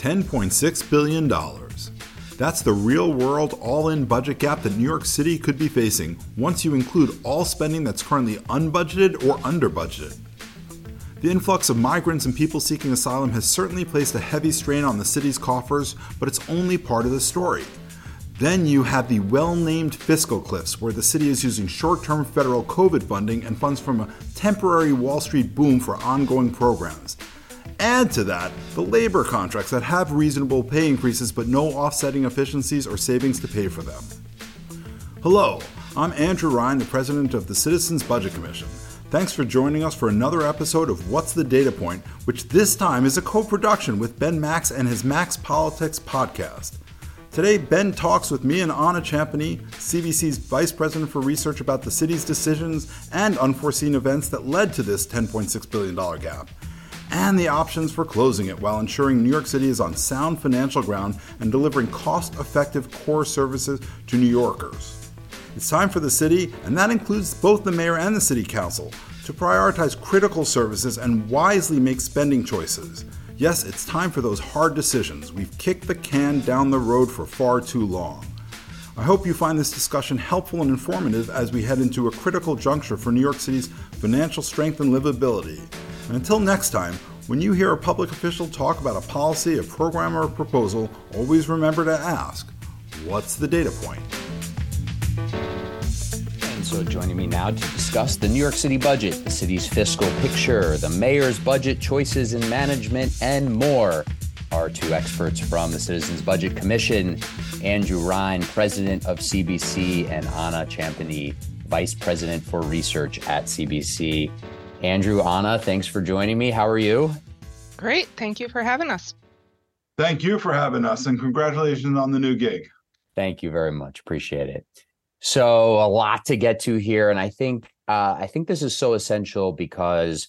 $10.6 billion. That's the real world all in budget gap that New York City could be facing once you include all spending that's currently unbudgeted or under budgeted. The influx of migrants and people seeking asylum has certainly placed a heavy strain on the city's coffers, but it's only part of the story. Then you have the well named fiscal cliffs, where the city is using short term federal COVID funding and funds from a temporary Wall Street boom for ongoing programs. Add to that the labor contracts that have reasonable pay increases but no offsetting efficiencies or savings to pay for them. Hello, I'm Andrew Rein, the president of the Citizens Budget Commission. Thanks for joining us for another episode of What's the Data Point, which this time is a co production with Ben Max and his Max Politics podcast. Today, Ben talks with me and Ana Champeny, CBC's Vice President for Research, about the city's decisions and unforeseen events that led to this $10.6 billion gap, and the options for closing it while ensuring New York City is on sound financial ground and delivering cost effective core services to New Yorkers. It's time for the city, and that includes both the mayor and the city council, to prioritize critical services and wisely make spending choices. Yes, it's time for those hard decisions. We've kicked the can down the road for far too long. I hope you find this discussion helpful and informative as we head into a critical juncture for New York City's financial strength and livability. And until next time, when you hear a public official talk about a policy, a program, or a proposal, always remember to ask what's the data point? And so, joining me now to discuss the New York City budget, the city's fiscal picture, the mayor's budget choices in management, and more are two experts from the Citizens Budget Commission Andrew Rein, president of CBC, and Ana Champeny, vice president for research at CBC. Andrew, Anna, thanks for joining me. How are you? Great. Thank you for having us. Thank you for having us, and congratulations on the new gig. Thank you very much. Appreciate it. So a lot to get to here, and I think uh, I think this is so essential because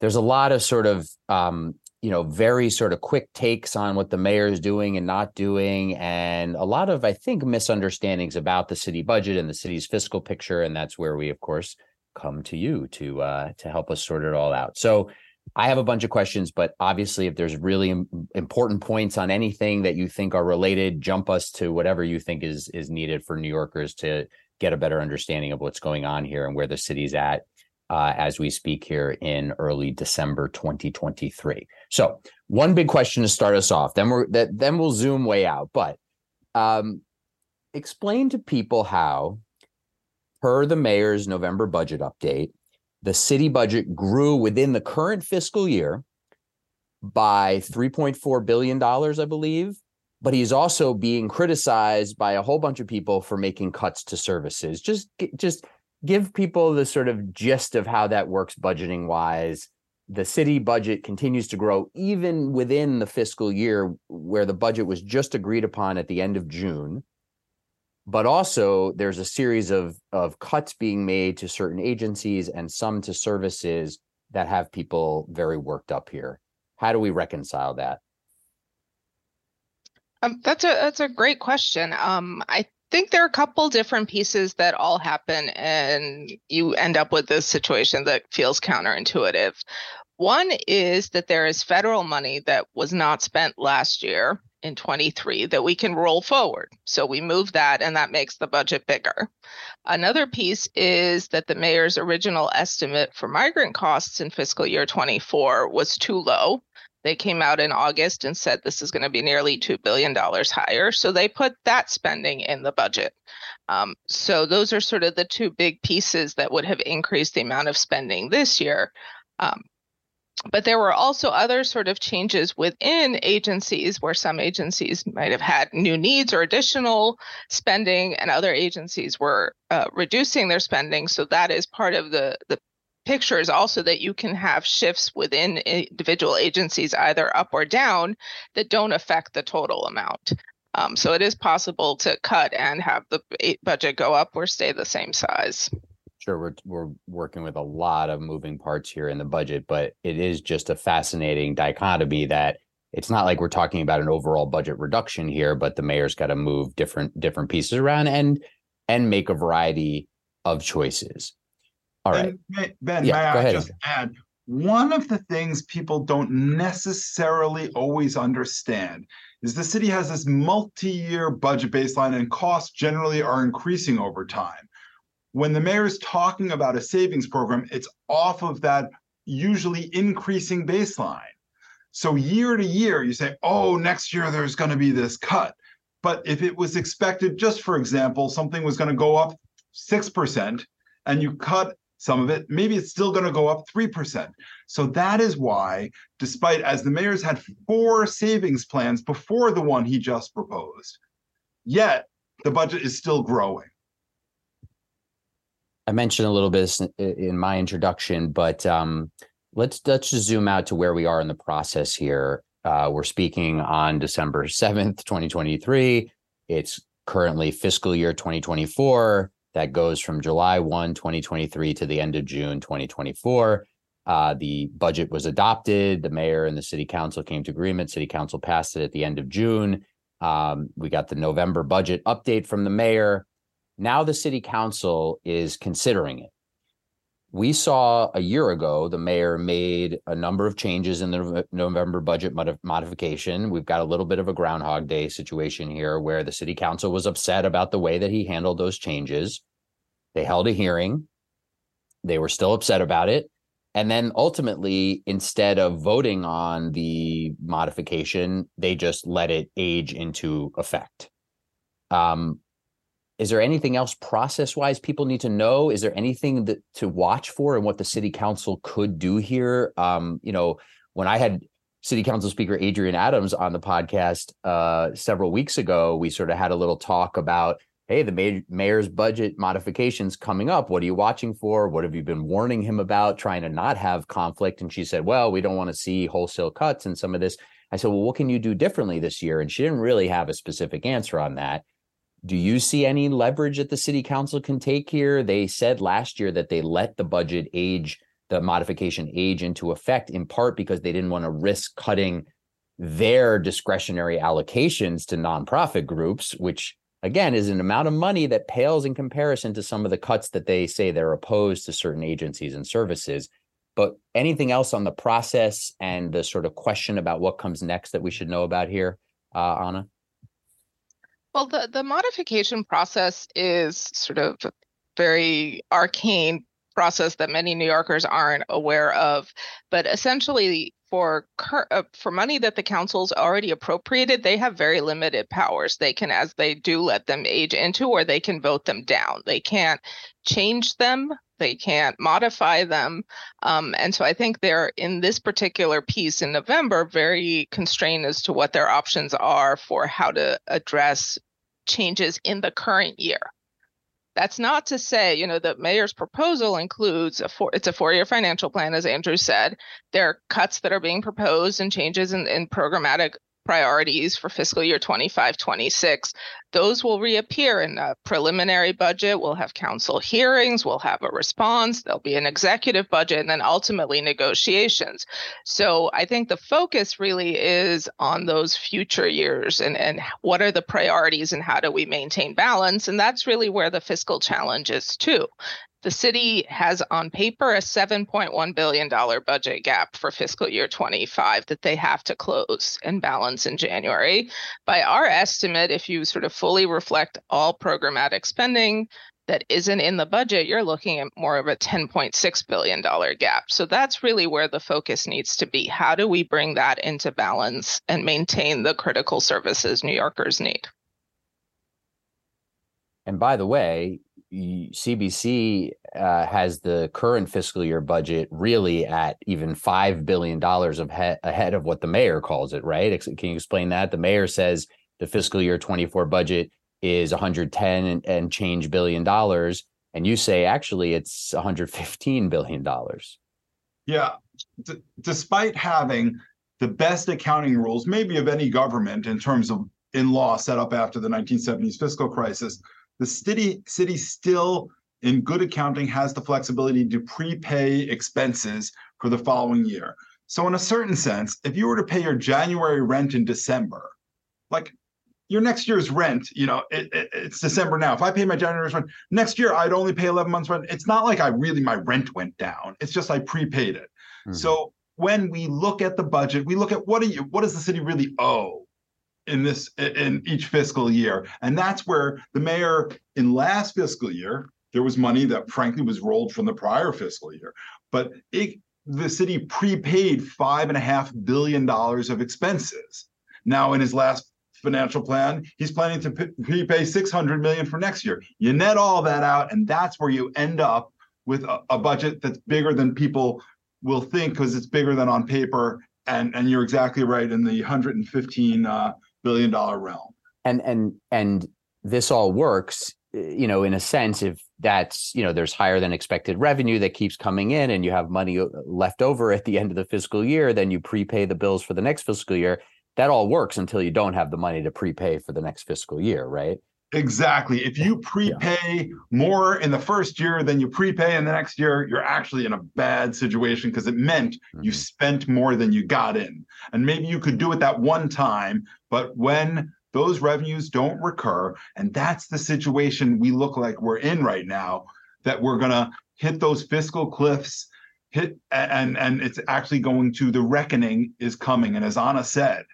there's a lot of sort of um, you know very sort of quick takes on what the mayor is doing and not doing, and a lot of I think misunderstandings about the city budget and the city's fiscal picture, and that's where we of course come to you to uh, to help us sort it all out. So I have a bunch of questions, but obviously, if there's really important points on anything that you think are related, jump us to whatever you think is is needed for New Yorkers to get a better understanding of what's going on here and where the city's at uh, as we speak here in early December 2023. So, one big question to start us off. Then we're that then we'll zoom way out. But um, explain to people how, per the mayor's November budget update, the city budget grew within the current fiscal year by $3.4 billion, I believe. But he's also being criticized by a whole bunch of people for making cuts to services. Just, just give people the sort of gist of how that works budgeting wise. The city budget continues to grow even within the fiscal year where the budget was just agreed upon at the end of June but also there's a series of of cuts being made to certain agencies and some to services that have people very worked up here. How do we reconcile that? Um, that's a that's a great question. Um, i think there are a couple different pieces that all happen and you end up with this situation that feels counterintuitive. One is that there is federal money that was not spent last year in 23 that we can roll forward. So we move that and that makes the budget bigger. Another piece is that the mayor's original estimate for migrant costs in fiscal year 24 was too low. They came out in August and said this is going to be nearly $2 billion higher. So they put that spending in the budget. Um, so those are sort of the two big pieces that would have increased the amount of spending this year. Um, but there were also other sort of changes within agencies where some agencies might have had new needs or additional spending and other agencies were uh, reducing their spending. So that is part of the the picture is also that you can have shifts within individual agencies either up or down that don't affect the total amount. Um, so it is possible to cut and have the budget go up or stay the same size sure we're we're working with a lot of moving parts here in the budget, but it is just a fascinating dichotomy that it's not like we're talking about an overall budget reduction here, but the mayor's got to move different different pieces around and and make a variety of choices. All right, Ben, yeah, may I just add one of the things people don't necessarily always understand is the city has this multi-year budget baseline and costs generally are increasing over time. When the mayor is talking about a savings program, it's off of that usually increasing baseline. So year to year, you say, oh, next year there's going to be this cut. But if it was expected, just for example, something was going to go up 6%, and you cut some of it, maybe it's still going to go up 3%. So that is why, despite as the mayor's had four savings plans before the one he just proposed, yet the budget is still growing. I mentioned a little bit in my introduction, but um, let's let's just zoom out to where we are in the process here. Uh, we're speaking on December 7th, 2023. It's currently fiscal year 2024 that goes from July 1, 2023 to the end of June 2024. Uh, the budget was adopted. The mayor and the city council came to agreement. City council passed it at the end of June. Um, we got the November budget update from the mayor. Now the city council is considering it. We saw a year ago the mayor made a number of changes in the November budget mod- modification. We've got a little bit of a Groundhog Day situation here where the city council was upset about the way that he handled those changes. They held a hearing. They were still upset about it. And then ultimately, instead of voting on the modification, they just let it age into effect. Um, is there anything else process wise people need to know? Is there anything that to watch for and what the city council could do here? Um, you know when i had city council speaker Adrienne Adams on the podcast uh, several weeks ago we sort of had a little talk about hey the mayor's budget modifications coming up. What are you watching for? What have you been warning him about trying to not have conflict? And she said well we don't want to see wholesale cuts and some of this. I said well what can you do differently this year? And she didn't really have a specific answer on that do you see any leverage that the city council can take here? They said last year that they let the budget age, the modification age into effect in part because they didn't want to risk cutting their discretionary allocations to nonprofit groups, which again is an amount of money that pales in comparison to some of the cuts that they say they're opposed to certain agencies and services. But anything else on the process and the sort of question about what comes next that we should know about here, uh, Anna? Well, the, the modification process is sort of a very arcane process that many New Yorkers aren't aware of. But essentially, for uh, for money that the council's already appropriated, they have very limited powers. They can, as they do, let them age into, or they can vote them down. They can't change them. They can't modify them. Um, and so I think they're in this particular piece in November very constrained as to what their options are for how to address changes in the current year. That's not to say, you know, the mayor's proposal includes a four, it's a four-year financial plan, as Andrew said. There are cuts that are being proposed and changes in, in programmatic priorities for fiscal year 25 26 those will reappear in a preliminary budget. We'll have council hearings. We'll have a response. There'll be an executive budget and then ultimately negotiations. So i think the focus really is on those future years and and what are the priorities and how do we maintain balance? And that's really where the fiscal challenge is too the city has on paper a $7.1 billion budget gap for fiscal year 25 that they have to close and balance in January. By our estimate, if you sort of fully reflect all programmatic spending, that isn't in the budget, you're looking at more of a $10.6 billion gap. So that's really where the focus needs to be. How do we bring that into balance and maintain the critical services New Yorkers need? And by the way, CBC uh, has the current fiscal year budget really at even five billion dollars he- ahead of what the mayor calls it. Right? Can you explain that? The mayor says the fiscal year twenty four budget is 110 and, and change billion dollars, and you say actually it's 115 billion dollars. Yeah, D- despite having the best accounting rules, maybe of any government in terms of in law set up after the 1970s fiscal crisis the city city still in good accounting has the flexibility to prepay expenses for the following year. So in a certain sense, if you were to pay your January rent in December, like your next year's rent, you know, it, it, it's December now. If I pay my January rent next year, I'd only pay 11 months rent. It's not like I really my rent went down. It's just I prepaid it. Mm-hmm. So when we look at the budget, we look at what do you what does the city really owe in this in each fiscal year, and that's where the mayor in last fiscal year there was money that frankly was rolled from the prior fiscal year, but it, the city prepaid five and a half billion dollars of expenses. Now in his last financial plan, he's planning to prepay 600 million for next year. You net all that out, and that's where you end up with a, a budget that's bigger than people will think because it's bigger than on paper. And and you're exactly right in the 115 uh, billion dollar realm. And and and this all works, you know, in a sense, if that's you know there's higher than expected revenue that keeps coming in, and you have money uh, left over at the end of the fiscal year, then you prepay the bills for the next fiscal year. That all works until you don't have the money to prepay for the next fiscal year, right? Exactly. If you prepay yeah. more in the first year than you prepay in the next year, you're actually in a bad situation because it meant mm-hmm. you spent more than you got in. And maybe you could do it that one time, but when those revenues don't recur, and that's the situation we look like we're in right now, that we're going to hit those fiscal cliffs hit and and it's actually going to the reckoning is coming and as anna said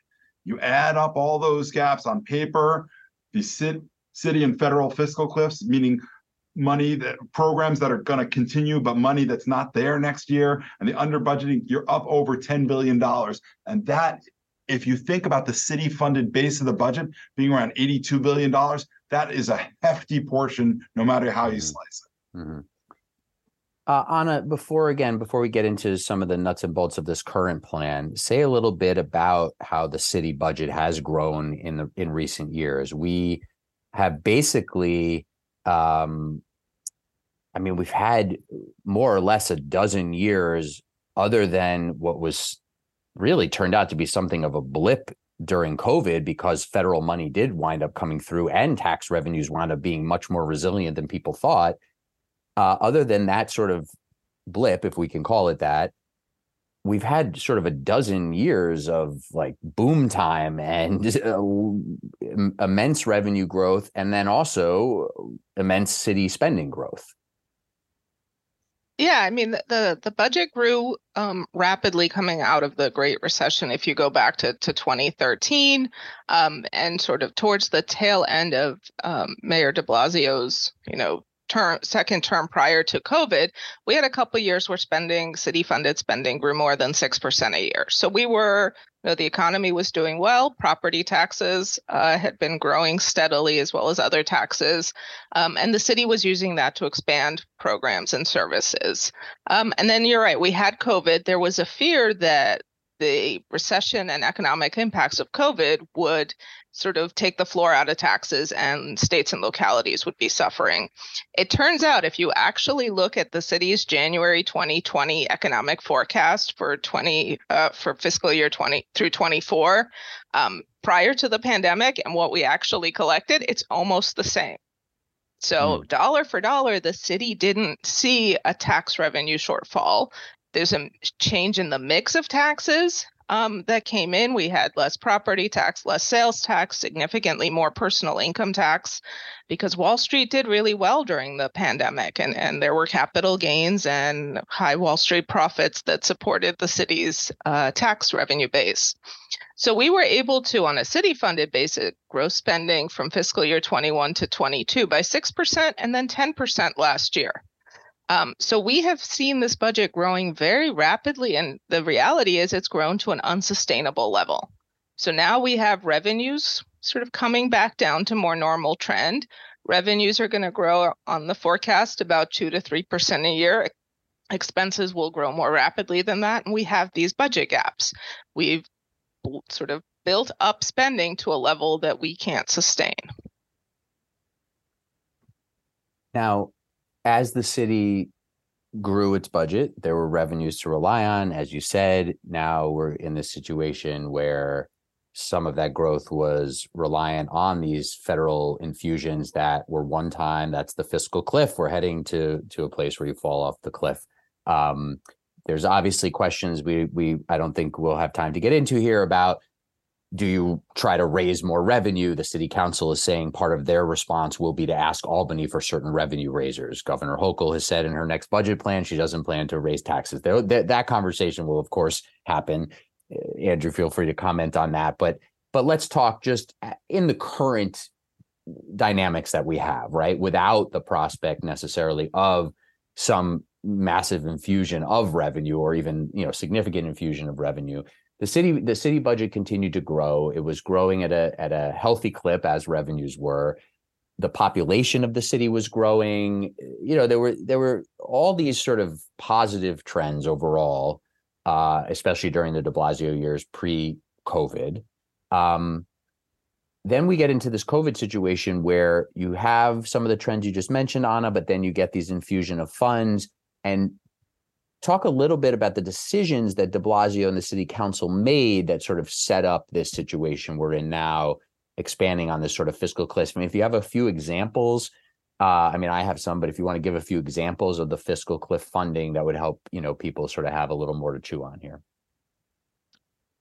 you add up all those gaps on paper you sit city and federal fiscal cliffs, meaning money that programs that are going to continue, but money that's not there next year, and the under budgeting, you're up over $10 billion. And that, if you think about the city funded base of the budget being around $82 billion, that is a hefty portion, no matter how you mm-hmm. slice it. Mm-hmm. Uh, Anna, before again, before we get into some of the nuts and bolts of this current plan, say a little bit about how the city budget has grown in the in recent years. We have basically um, I mean, we've had more or less a dozen years, other than what was really turned out to be something of a blip during COVID, because federal money did wind up coming through and tax revenues wound up being much more resilient than people thought. Uh, other than that sort of blip, if we can call it that, we've had sort of a dozen years of like boom time and uh, immense revenue growth and then also immense city spending growth. Yeah i mean the the budget grew um, rapidly coming out of the great recession if you go back to, to 2013 um, and sort of towards the tail end of um, mayor de blasio's you know term second term prior to covid we had a couple years where spending city funded spending grew more than 6% a year. So we were you know, the economy was doing well property taxes uh, had been growing steadily as well as other taxes um, and the city was using that to expand programs and services. Um, and then you're right we had covid. There was a fear that the recession and economic impacts of COVID would sort of take the floor out of taxes and states and localities would be suffering. It turns out if you actually look at the city's January 2020 economic forecast for 20 uh, for fiscal year 20 through 24 um, prior to the pandemic and what we actually collected, it's almost the same. So, mm. dollar for dollar, the city didn't see a tax revenue shortfall. There's a change in the mix of taxes, um, that came in. We had less property tax, less sales tax, significantly more personal income tax, because Wall Street did really well during the pandemic, and, and there were capital gains and high Wall Street profits that supported the city's uh, tax revenue base. So we were able to, on a city funded basis, grow spending from fiscal year 21 to 22 by 6% and then 10% last year. Um, so we have seen this budget growing very rapidly, and the reality is it's grown to an unsustainable level. So now we have revenues sort of coming back down to more normal trend. Revenues are going to grow on the forecast about two to three percent a year. Expenses will grow more rapidly than that, and we have these budget gaps. We've sort of built up spending to a level that we can't sustain. Now, as the city grew its budget, there were revenues to rely on. As you said, now we're in this situation where some of that growth was reliant on these federal infusions that were one time. That's the fiscal cliff. We're heading to to a place where you fall off the cliff. Um, there's obviously questions we we I don't think we'll have time to get into here about do you try to raise more revenue? The city council is saying part of their response will be to ask Albany for certain revenue raisers. Governor Hochul has said in her next budget plan she doesn't plan to raise taxes. That, that conversation will, of course, happen. Uh, Andrew, feel free to comment on that. But but let's talk just uh, in the current dynamics that we have, right? Without the prospect necessarily of some massive infusion of revenue or even you know significant infusion of revenue the city the city budget continued to grow. It was growing at a at a healthy clip as revenues were. The population of the city was growing. You know there were there were all these sort of positive trends overall uh, especially during the de blasio years pre covid um, then we get into this covid situation where you have some of the trends you just mentioned anna but then you get these infusion of funds and talk a little bit about the decisions that de Blasio and the city council made that sort of set up this situation we're in now, expanding on this sort of fiscal cliff. I mean, if you have a few examples, uh, I mean, I have some, but if you want to give a few examples of the fiscal cliff funding, that would help, you know, people sort of have a little more to chew on here.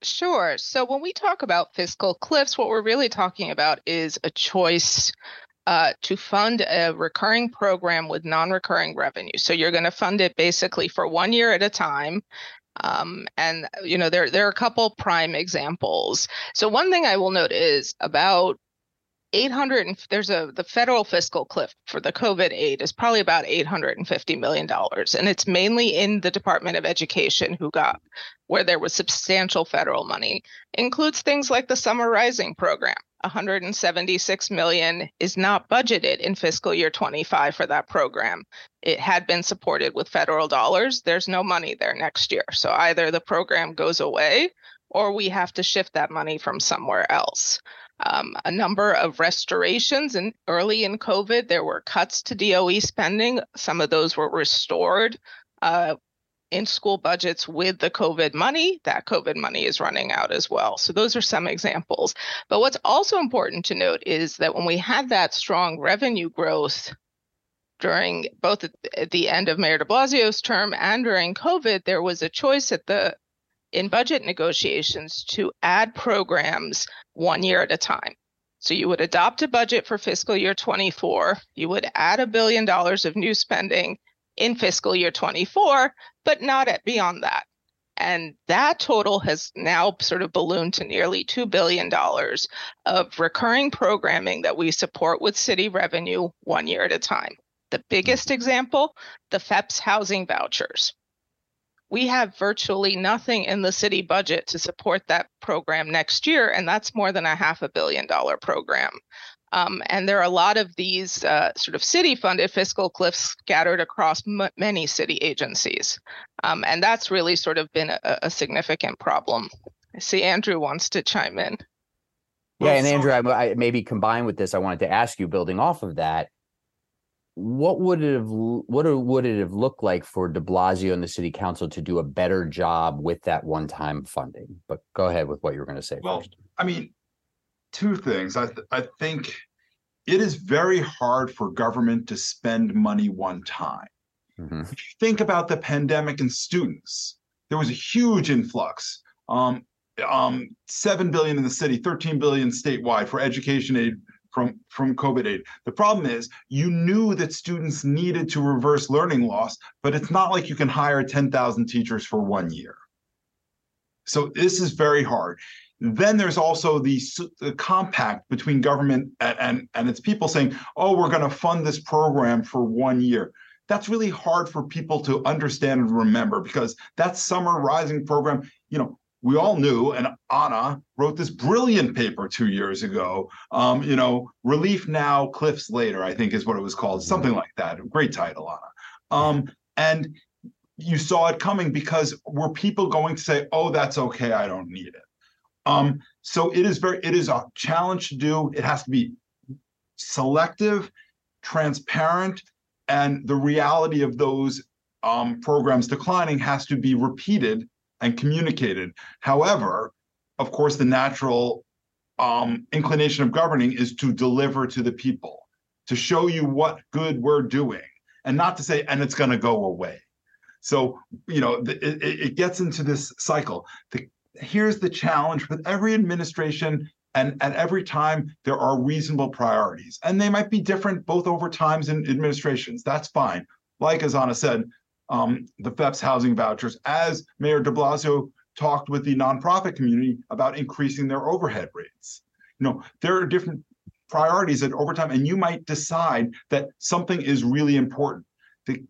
Sure. So when we talk about fiscal cliffs, what we're really talking about is a choice uh, to fund a recurring program with non-recurring revenue. So you're going to fund it basically for one year at a time. Um, and you know there there are a couple prime examples. So one thing I will note is about 800 and there's a the federal fiscal cliff for the covid aid is probably about 850 million dollars and it's mainly in the department of education who got where there was substantial federal money includes things like the summer rising program 176 million is not budgeted in fiscal year 25 for that program. It had been supported with federal dollars. There's no money there next year. So either the program goes away or we have to shift that money from somewhere else. Um, a number of restorations and early in COVID, there were cuts to DOE spending. Some of those were restored. Uh, in school budgets with the COVID money, that COVID money is running out as well. So those are some examples. But what's also important to note is that when we had that strong revenue growth during both at the end of Mayor de Blasio's term and during COVID, there was a choice at the in budget negotiations to add programs one year at a time. So you would adopt a budget for fiscal year 24, you would add a billion dollars of new spending in fiscal year 24, but not at beyond that. And that total has now sort of ballooned to nearly $2 billion of recurring programming that we support with city revenue one year at a time. The biggest example the FHEPS housing vouchers. We have virtually nothing in the city budget to support that program next year, and that's more than a half a billion dollar program. Um, and there are a lot of these uh, sort of city funded fiscal cliffs scattered across m- many city agencies. Um, and that's really sort of been a, a, significant problem. I see Andrew wants to chime in. Yeah, and Andrew, I, I maybe combined with this, I wanted to ask you, building off of that, what would it have what would it have looked like for De Blasio and the City Council to do a better job with that one-time funding? But go ahead with what you were going to say well, first. I mean, two things. I th- I think it is very hard for government to spend money one time. Mm-hmm. If you think about the pandemic and students, there was a huge influx. Um, um, seven billion in the city, 13 billion statewide for education aid from from COVID aid. The problem is you knew that students needed to reverse learning loss, but it's not like you can hire 10,000 teachers for one year. So this is very hard. Then there's also the, the compact between government and, and, and its people saying, oh, we're going to fund this program for one year. That's really hard for people to understand and remember because that summer rising program, you know, we all knew, and Anna wrote this brilliant paper two years ago. Um, you know, Relief Now, Cliffs Later, I think is what it was called, something like that. Great title, Anna. Um, and you saw it coming because were people going to say, "Oh, that's okay, I don't need it"? Um, so it is very, it is a challenge to do. It has to be selective, transparent, and the reality of those um, programs declining has to be repeated and communicated. However, of course, the natural um, inclination of governing is to deliver to the people, to show you what good we're doing, and not to say, and it's going to go away. So, you know, it, it gets into this cycle. The here's the challenge with every administration and at every time there are reasonable priorities and they might be different both over times and administrations that's fine like as anna said um, the FHEPS housing vouchers as mayor de blasio talked with the nonprofit community about increasing their overhead rates you know there are different priorities at over time and you might decide that something is really important the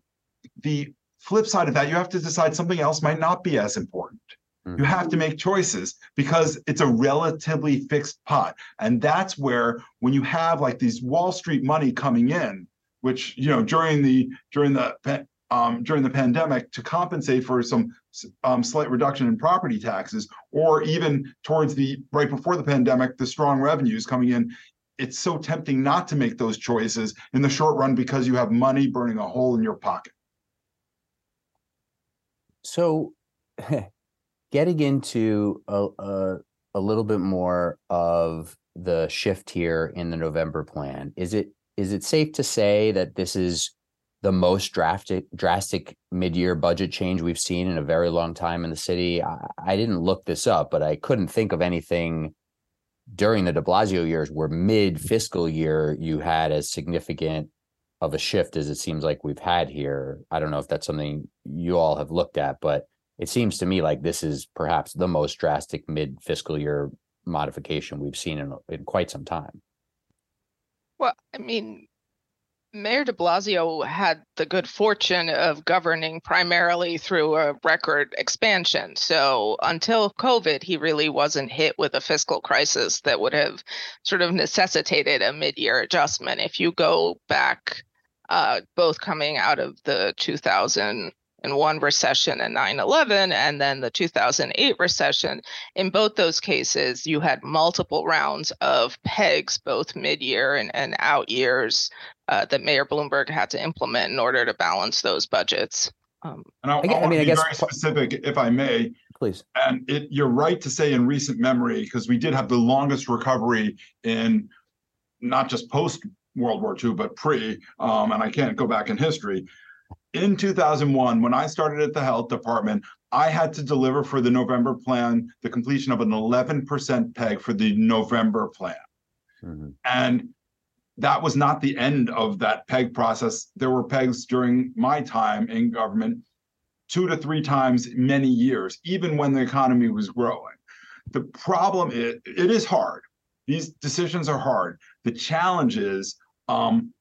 the flip side of that you have to decide something else might not be as important you have to make choices because it's a relatively fixed pot. And that's where when you have like these Wall Street money coming in, which you know during the during the um, during the pandemic to compensate for some um, slight reduction in property taxes, or even towards the right before the pandemic, the strong revenues coming in. It's so tempting not to make those choices in the short run because you have money burning a hole in your pocket. So getting into a, a, a little bit more of the shift here in the November plan, is it is it safe to say that this is the most drastic drastic mid-year budget change we've seen in a very long time in the city? I, I didn't look this up, but I couldn't think of anything during the De Blasio years where mid fiscal year you had as significant of a shift as it seems like we've had here. I don't know if that's something you all have looked at, but it seems to me like this is perhaps the most drastic mid fiscal year modification we've seen in, in quite some time. Well, I mean, Mayor de Blasio had the good fortune of governing primarily through a record expansion. So until COVID, he really wasn't hit with a fiscal crisis that would have sort of necessitated a mid year adjustment. If you go back, uh, both coming out of the 2000 in one recession and 9-11 and then the 2008 recession in both those cases you had multiple rounds of pegs both mid-year and, and out years uh, that mayor bloomberg had to implement in order to balance those budgets um, and I'll, I, I mean, I guess very specific, if I may. Please. And it, you're right to say in recent memory, because we did have the longest recovery in not just post World War II, but pre. Um, and I can't go back in history in 2001, when I started at the health department, I had to deliver for the November plan the completion of an 11% peg for the November plan. Mm-hmm. And that was not the end of that peg process. There were pegs during my time in government two to three times many years, even when the economy was growing. The problem is it is hard. These decisions are hard. The challenge is um,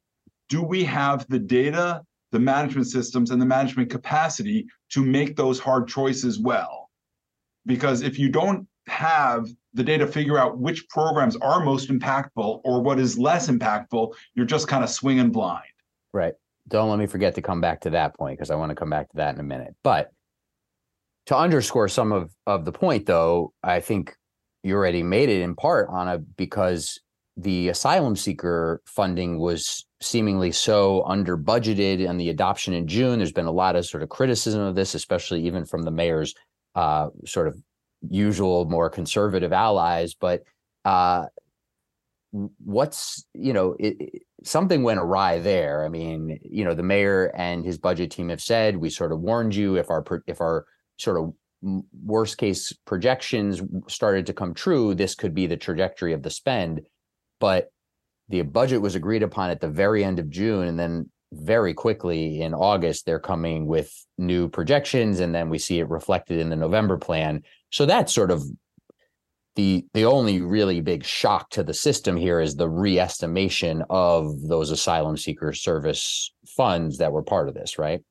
do we have the data the management systems and the management capacity to make those hard choices well. Because if you don't have the data figure out which programs are most impactful or what is less impactful, you're just kind of swinging blind. Right. Don't let me forget to come back to that point because I want to come back to that in a minute. But to underscore some of, of the point, though, I think you already made it in part, Anna, because the asylum seeker funding was seemingly so under budgeted and the adoption in June. There's been a lot of sort of criticism of this, especially even from the mayor's uh, sort of usual, more conservative allies. But uh, what's you know it, it, something went awry there. I mean, you know, the mayor and his budget team have said we sort of warned you if our if our sort of worst case projections started to come true, this could be the trajectory of the spend. But the budget was agreed upon at the very end of June, and then very quickly in August they're coming with new projections, and then we see it reflected in the November plan. So that's sort of the the only really big shock to the system here is the re-estimation of those asylum seeker service funds that were part of this, right?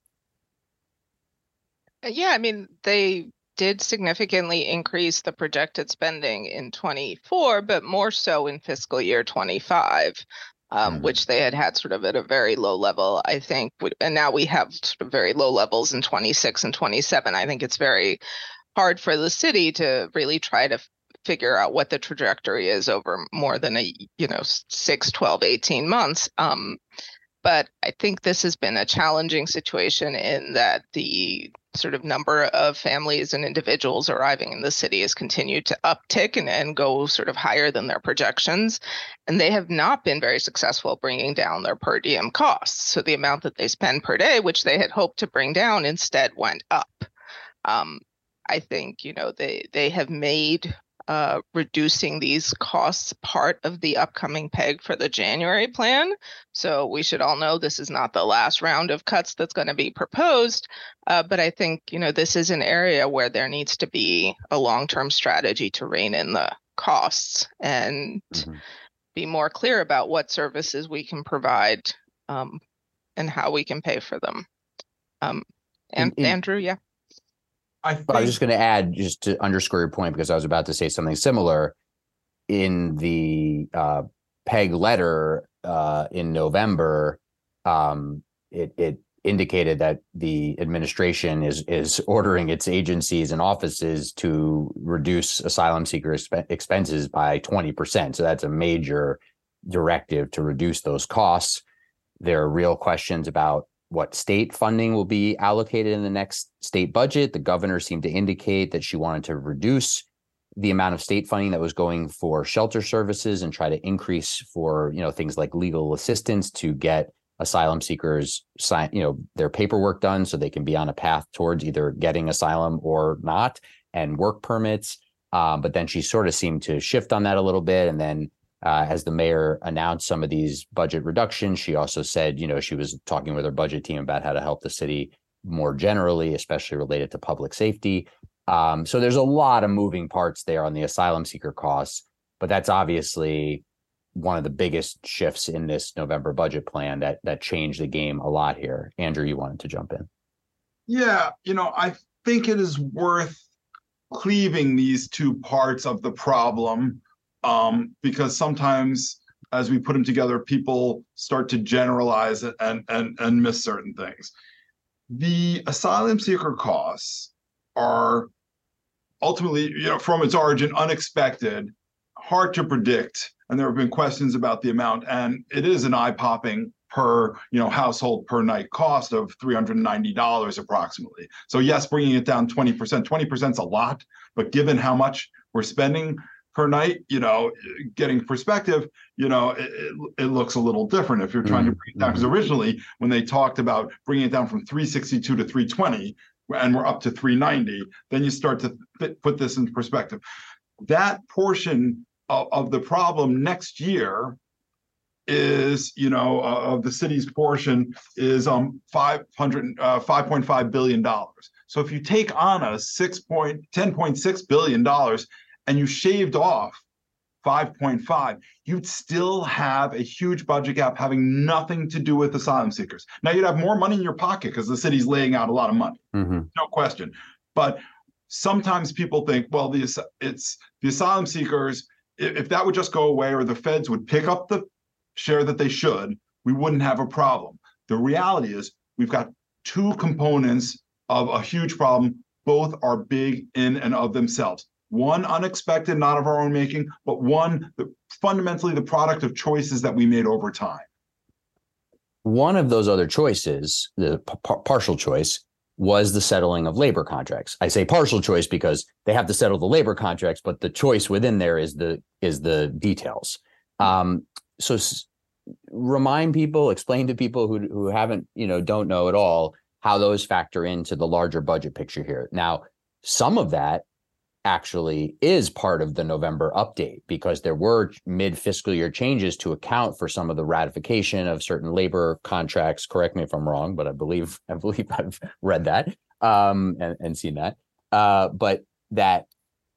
Yeah, I mean they did significantly increase the projected spending in 24, but more so in fiscal year 25. Um, mm-hmm. which they had had sort of at a very low level, I think. And now we have sort of very low levels in 26 and 27. I think it's very hard for the city to really try to figure out what the trajectory is over more than a, you know, 6, 12, 18 months. Um, but I think this has been a challenging situation in that the sort of number of families and individuals arriving in the city has continued to uptick and, and go sort of higher than their projections. And they have not been very successful bringing down their per diem costs. So the amount that they spend per day, which they had hoped to bring down, instead went up. Um, I think you know they they have made uh, reducing these costs part of the upcoming peg for the January plan. So we should all know this is not the last round of cuts that's going to be proposed. Uh, but I think you know this is an area where there needs to be a long-term strategy to rein in the costs and mm-hmm. be more clear about what services we can provide um, and how we can pay for them. Um, and in, in, Andrew, yeah. I, think... I was just going to add, just to underscore your point, because I was about to say something similar. In the uh, PEG letter uh, in November, um, it, it indicated that the administration is is ordering its agencies and offices to reduce asylum seeker exp- expenses by 20%. So that's a major directive to reduce those costs. There are real questions about what state funding will be allocated in the next state budget. The governor seemed to indicate that she wanted to reduce the amount of state funding that was going for shelter services and try to increase for you know things like legal assistance to get asylum seekers sign you know their paperwork done so they can be on a path towards either getting asylum or not and work permits um, but then she sort of seemed to shift on that a little bit and then uh, as the mayor announced some of these budget reductions, she also said, you know, she was talking with her budget team about how to help the city more generally, especially related to public safety. Um, so there's a lot of moving parts there on the asylum seeker costs, but that's obviously one of the biggest shifts in this November budget plan that that changed the game a lot here. Andrew, you wanted to jump in. Yeah, you know, I think it is worth cleaving these two parts of the problem um, because sometimes as we put them together, people start to generalize and and and miss certain things. The asylum seeker costs are ultimately, you know, from its origin, unexpected, hard to predict, and there have been questions about the amount, and it is an eye-popping per you know household per night cost of $390 approximately so yes bringing it down 20% 20% is a lot but given how much we're spending per night, you know, getting perspective, you know, it, it, looks a little different if you're trying mm-hmm. to bring it down. Because mm-hmm. originally, when they talked about bringing it down from 362 to 320, and we're up to 390, then you start to th- put this in perspective. That portion of, of the problem next year is you know uh, of the city's portion is um 500 uh, 5.5 billion dollars so if you take on a 6 point 10.6 billion dollars and you shaved off 5.5, you'd still have a huge budget gap having nothing to do with asylum seekers. Now you'd have more money in your pocket because the city's laying out a lot of money, mm-hmm. no question. But sometimes people think, well, the it's the asylum seekers. If that would just go away, or the feds would pick up the share that they should, we wouldn't have a problem. The reality is, we've got two components of a huge problem. Both are big in and of themselves one unexpected, not of our own making, but one that fundamentally the product of choices that we made over time. One of those other choices, the p- partial choice, was the settling of labor contracts. I say partial choice because they have to settle the labor contracts, but the choice within there is the is the details. Um, so s- remind people, explain to people who who haven't, you know, don't know at all how those factor into the larger budget picture here. Now, some of that actually is part of the November update because there were mid fiscal year changes to account for some of the ratification of certain labor contracts. Correct me if I'm wrong, but I believe I believe I've read that um, and, and seen that. Uh, but that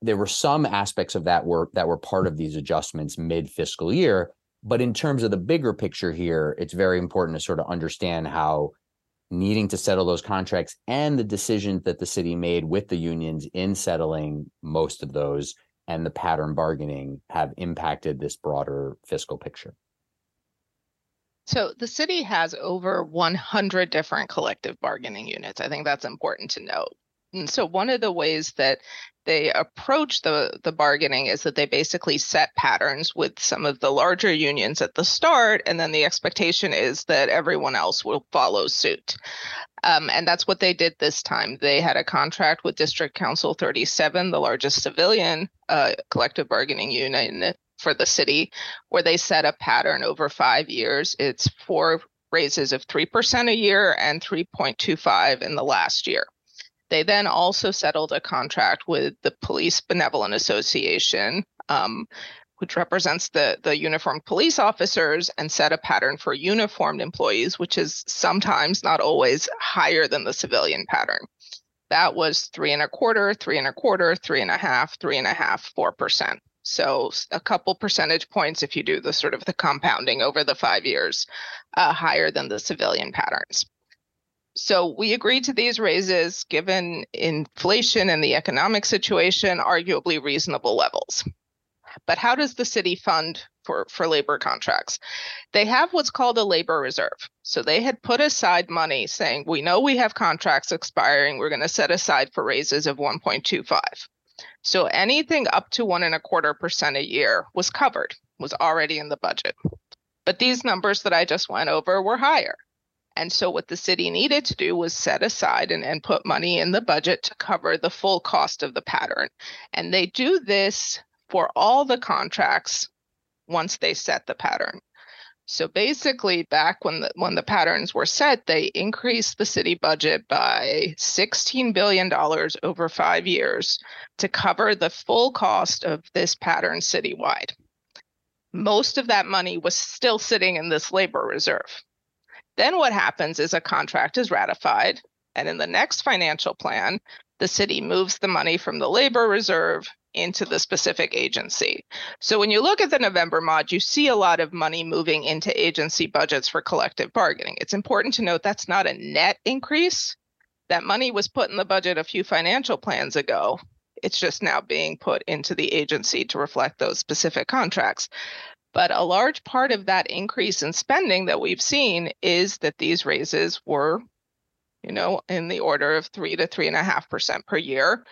there were some aspects of that were that were part of these adjustments mid fiscal year. But in terms of the bigger picture here, it's very important to sort of understand how needing to settle those contracts and the decisions that the city made with the unions in settling most of those and the pattern bargaining have impacted this broader fiscal picture. So the city has over 100 different collective bargaining units. I think that's important to note. And so one of the ways that they approach the the bargaining is that they basically set patterns with some of the larger unions at the start and then the expectation is that everyone else will follow suit. Um, and that's what they did this time. They had a contract with district council 37 the largest civilian uh, collective bargaining unit for the city where they set a pattern over five years. It's four raises of 3% a year and 3.25 in the last year They then also settled a contract with the Police Benevolent Association, um, which represents the, the uniformed police officers, and set a pattern for uniformed employees, which is sometimes, not always, higher than the civilian pattern. That was three and a quarter, three and a quarter, three and a half, three and a half, four percent. So a couple percentage points if you do the sort of the compounding over the five years, uh, higher than the civilian patterns. So we agreed to these raises given inflation and the economic situation, arguably reasonable levels. But how does the city fund for, for labor contracts? They have what's called a labor reserve. So they had put aside money saying, we know we have contracts expiring. We're going to set aside for raises of 1.25. So anything up to one and a quarter percent a year was covered, was already in the budget. But these numbers that I just went over were higher. And so what the city needed to do was set aside and, and put money in the budget to cover the full cost of the pattern. And they do this for all the contracts once they set the pattern. So basically, back when the when the patterns were set, they increased the city budget by $16 billion over five years to cover the full cost of this pattern citywide. Most of that money was still sitting in this labor reserve. Then what happens is a contract is ratified, and in the next financial plan, the city moves the money from the labor reserve into the specific agency. So when you look at the November mod, you see a lot of money moving into agency budgets for collective bargaining. It's important to note that's not a net increase. That money was put in the budget a few financial plans ago. It's just now being put into the agency to reflect those specific contracts. But a large part of that increase in spending that we've seen is that these raises were, you know, in the order of three to three and a half percent per year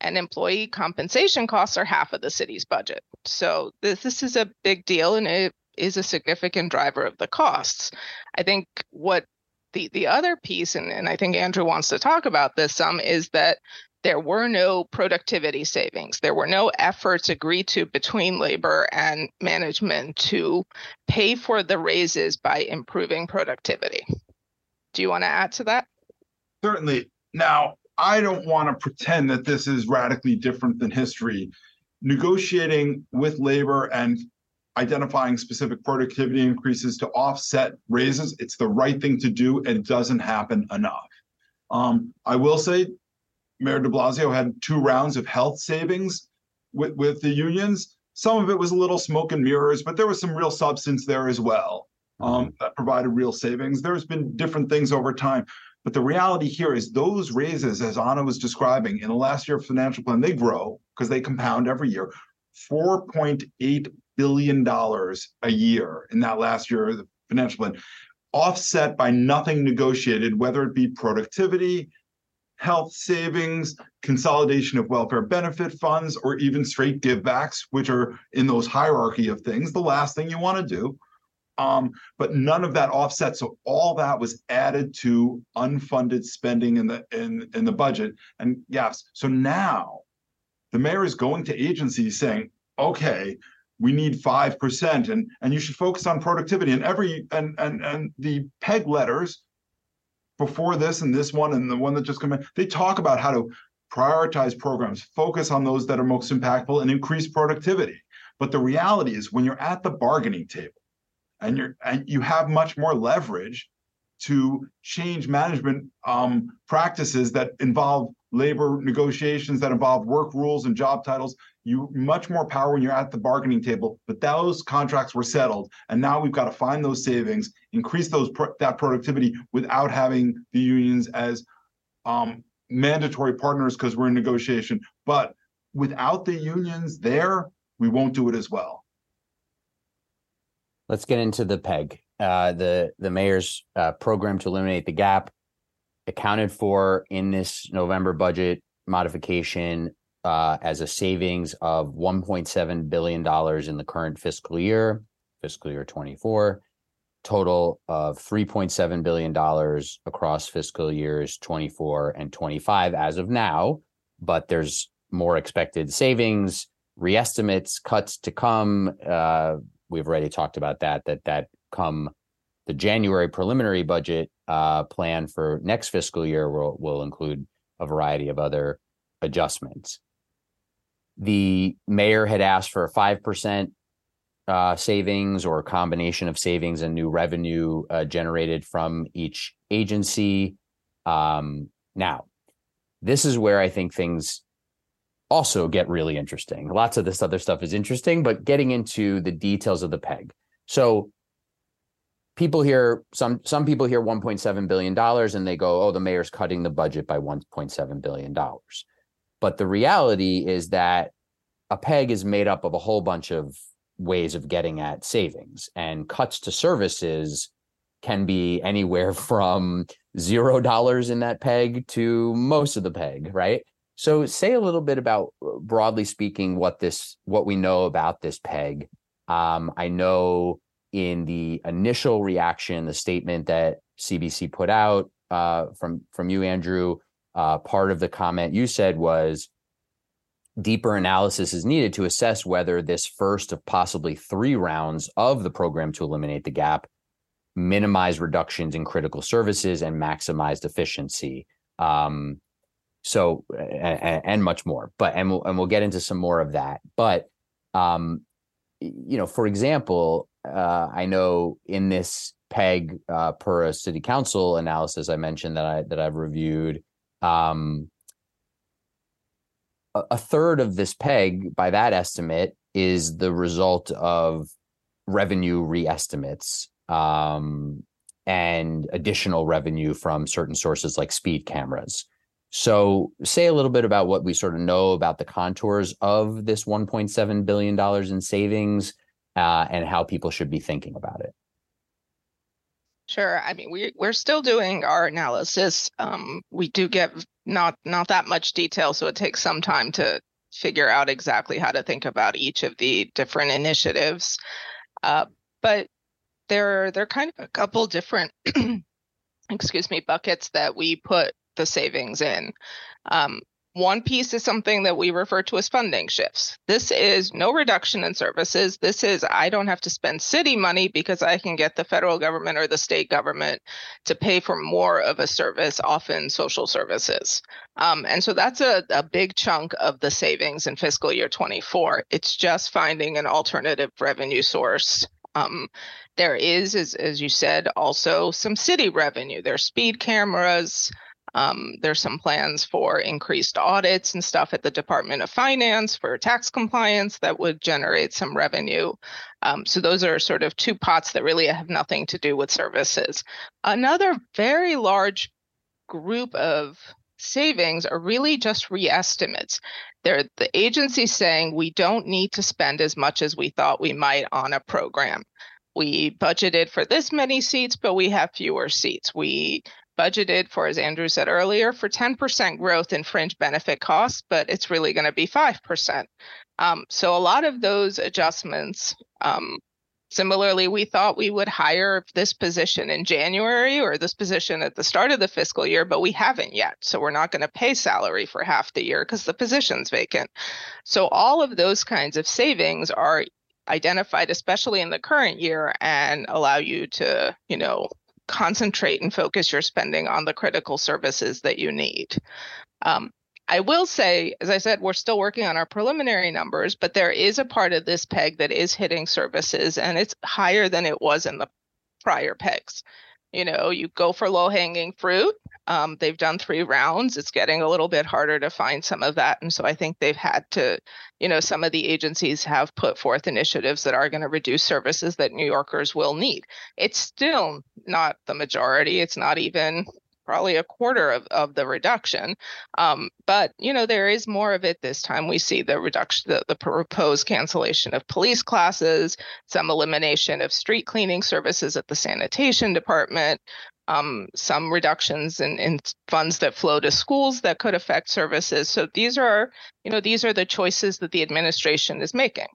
and employee compensation costs are half of the city's budget. So this, this is a big deal and it is a significant driver of the costs. I think what the, the other piece, and, and I think Andrew wants to talk about this some, is that there were no productivity savings. There were no efforts agreed to between labor and management to pay for the raises by improving productivity. Do you want to add to that? Certainly. Now, I don't want to pretend that this is radically different than history. Negotiating with labor and identifying specific productivity increases to offset raises, it's the right thing to do, and it doesn't happen enough. Um, I will say, Mayor de Blasio had two rounds of health savings with, with the unions. Some of it was a little smoke and mirrors, but there was some real substance there as well um, that provided real savings. There's been different things over time. But the reality here is those raises, as Ana was describing, in the last year of financial plan, they grow because they compound every year. $4.8 billion a year in that last year of the financial plan, offset by nothing negotiated, whether it be productivity, health savings, consolidation of welfare benefit funds, or even straight givebacks, which are in those hierarchy of things, the last thing you want to do. Um, but none of that offset. So all that was added to unfunded spending in the in in the budget. And yes, so now the mayor is going to agencies saying, okay, we need five percent, and and you should focus on productivity. And every and and and the peg letters before this and this one and the one that just come in, they talk about how to prioritize programs, focus on those that are most impactful, and increase productivity. But the reality is, when you're at the bargaining table and you're and you have much more leverage to change management um, practices that involve labor negotiations that involve work rules and job titles you much more power when you're at the bargaining table but those contracts were settled and now we've got to find those savings increase those that productivity without having the unions as um, mandatory partners because we're in negotiation. But without the unions there we won't do it as well. Let's get into the PEG. Uh, the the mayor's uh, program to eliminate the gap accounted for in this November budget modification uh, as a savings of 1.7 billion dollars in the current fiscal year, fiscal year 24, total of 3.7 billion dollars across fiscal years 24 and 25 as of now. But there's more expected savings, reestimates, cuts to come. Uh, we've already talked about that that that come the January preliminary budget uh, plan for next fiscal year will will include a variety of other adjustments. The mayor had asked for a 5% uh, savings or a combination of savings and new revenue uh, generated from each agency. Um, now, this is where I think things also get really interesting. Lots of this other stuff is interesting, but getting into the details of the peg. So people hear some some people hear 1.7 billion dollars and they go, "Oh, the mayor's cutting the budget by 1.7 billion dollars." But the reality is that a peg is made up of a whole bunch of ways of getting at savings and cuts to services can be anywhere from zero dollars in that peg to most of the peg, right? So say a little bit about uh, broadly speaking what this what we know about this peg. Um, I know in the initial reaction, the statement that CBC put out uh, from from you, Andrew, uh, part of the comment you said was deeper analysis is needed to assess whether this first of possibly three rounds of the program to eliminate the gap minimize reductions in critical services and maximized efficiency. Um, so and, and, much more. But and we'll and we'll get into some more of that. But um, you know, for example, uh, I know in this peg uh, per a city council analysis I mentioned that I that I've reviewed, um, a, third of this peg by that estimate is the result of revenue reestimates um, and additional revenue from certain sources like speed cameras. So, say a little bit about what we sort of know about the contours of this $1.7 billion in savings uh, and how people should be thinking about it. Sure. I mean, we we're still doing our analysis. Um, we do get not not that much detail, so it takes some time to figure out exactly how to think about each of the different initiatives. Uh, but there there are kind of a couple different, excuse me, buckets that we put the savings in. Um, one piece is something that we refer to as funding shifts. This is no reduction in services. This is I don't have to spend city money because I can get the federal government or the state government to pay for more of a service, often social services. Um, and so that's a, a big chunk of the savings in fiscal year 24. It's just finding an alternative revenue source. Um, there is, as, as you said, also some city revenue. There's speed cameras. Um, there's some plans for increased audits and stuff at the Department of Finance for tax compliance that would generate some revenue. Um, so those are sort of two pots that really have nothing to do with services. Another very large group of savings are really just reestimates. They're the agency saying we don't need to spend as much as we thought we might on a program. We budgeted for this many seats, but we have fewer seats. We budgeted for, as Andrew said earlier, for 10% growth in fringe benefit costs, but it's really going to be 5%. Um, so a lot of those adjustments, um, similarly, we thought we would hire this position in January or this position at the start of the fiscal year, but we haven't yet. So we're not going to pay salary for half the year because the position's vacant. So all of those kinds of savings are identified especially in the current year and allow you to you know concentrate and focus your spending on the critical services that you need. Um, I will say, as I said, we're still working on our preliminary numbers, but there is a part of this peg that is hitting services and it's higher than it was in the prior pegs you know, you go for low hanging fruit. Um, they've done three rounds. It's getting a little bit harder to find some of that. And so I think they've had to, you know, some of the agencies have put forth initiatives that are going to reduce services that New Yorkers will need. It's still not the majority. It's not even probably a quarter of, of the reduction. Um, but you know, there is more of it this time. We see the reduction, the, the proposed cancellation of police classes, some elimination of street cleaning services at the sanitation department, um, some reductions in, in funds that flow to schools that could affect services. So these are, you know, these are the choices that the administration is making.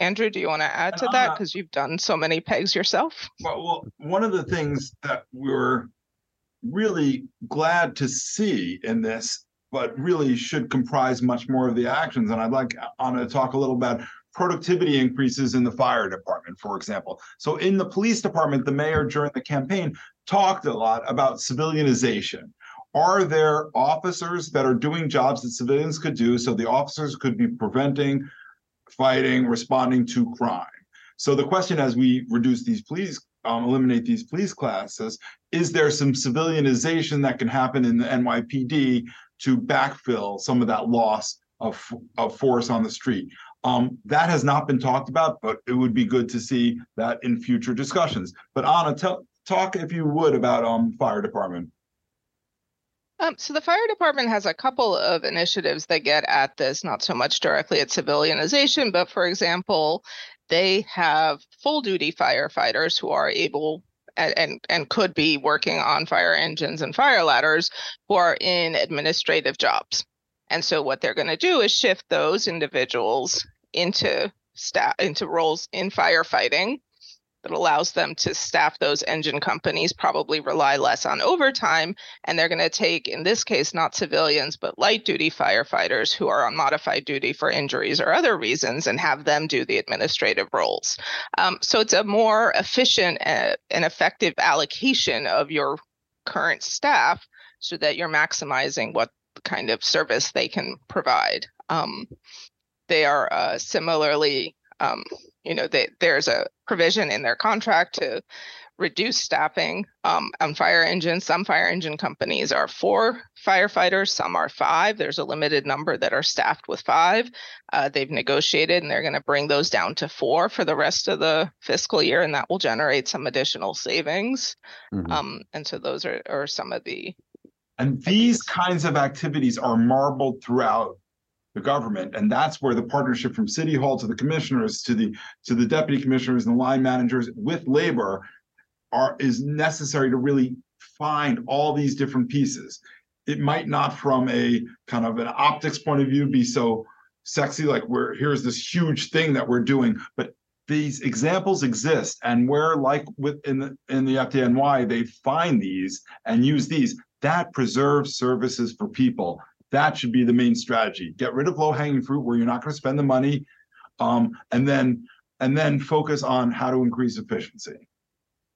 Andrew, do you want to add to that because you've done so many pegs yourself? Well, well, one of the things that we're really glad to see in this, but really should comprise much more of the actions. And I'd like Ana to talk a little about productivity increases in the fire department, for example. So in the police department, the mayor during the campaign talked a lot about civilianization are there officers that are doing jobs that civilians could do? So the officers could be preventing, fighting, responding to crime. So the question as we reduce these police, um, eliminate these police classes, is there some civilianization that can happen in the NYPD to backfill some of that loss of, of force on the street? Um, that has not been talked about, but it would be good to see that in future discussions. But Ana, talk if you would about um, fire department. Um, so the fire department has a couple of initiatives that get at this, not so much directly at civilianization, but for example, they have full duty firefighters who are able and, and, and could be working on fire engines and fire ladders who are in administrative jobs. And so what they're going to do is shift those individuals into staff into roles in firefighting that allows them to staff those engine companies, probably rely less on overtime. And they're going to take, in this case, not civilians, but light duty firefighters who are on modified duty for injuries or other reasons and have them do the administrative roles. Um, so it's a more efficient and effective allocation of your current staff so that you're maximizing what kind of service they can provide. Um, they are uh, similarly um, you know, they, there's a provision in their contract to reduce staffing um, on fire engines. Some fire engine companies are four firefighters, some are five. There's a limited number that are staffed with five. Uh, they've negotiated and they're going to bring those down to four for the rest of the fiscal year, and that will generate some additional savings. Mm-hmm. Um, and so those are, are some of the. And these kinds of activities are marbled throughout the government. And that's where the partnership from city hall to the commissioners to the to the deputy commissioners and the line managers with labor are is necessary to really find all these different pieces. It might not from a kind of an optics point of view be so sexy like we're here's this huge thing that we're doing but these examples exist. And where like with in the in the FDNY they find these and use these that preserves services for people that should be the main strategy. Get rid of low hanging fruit where you're not going to spend the money, um, and then and then focus on how to increase efficiency.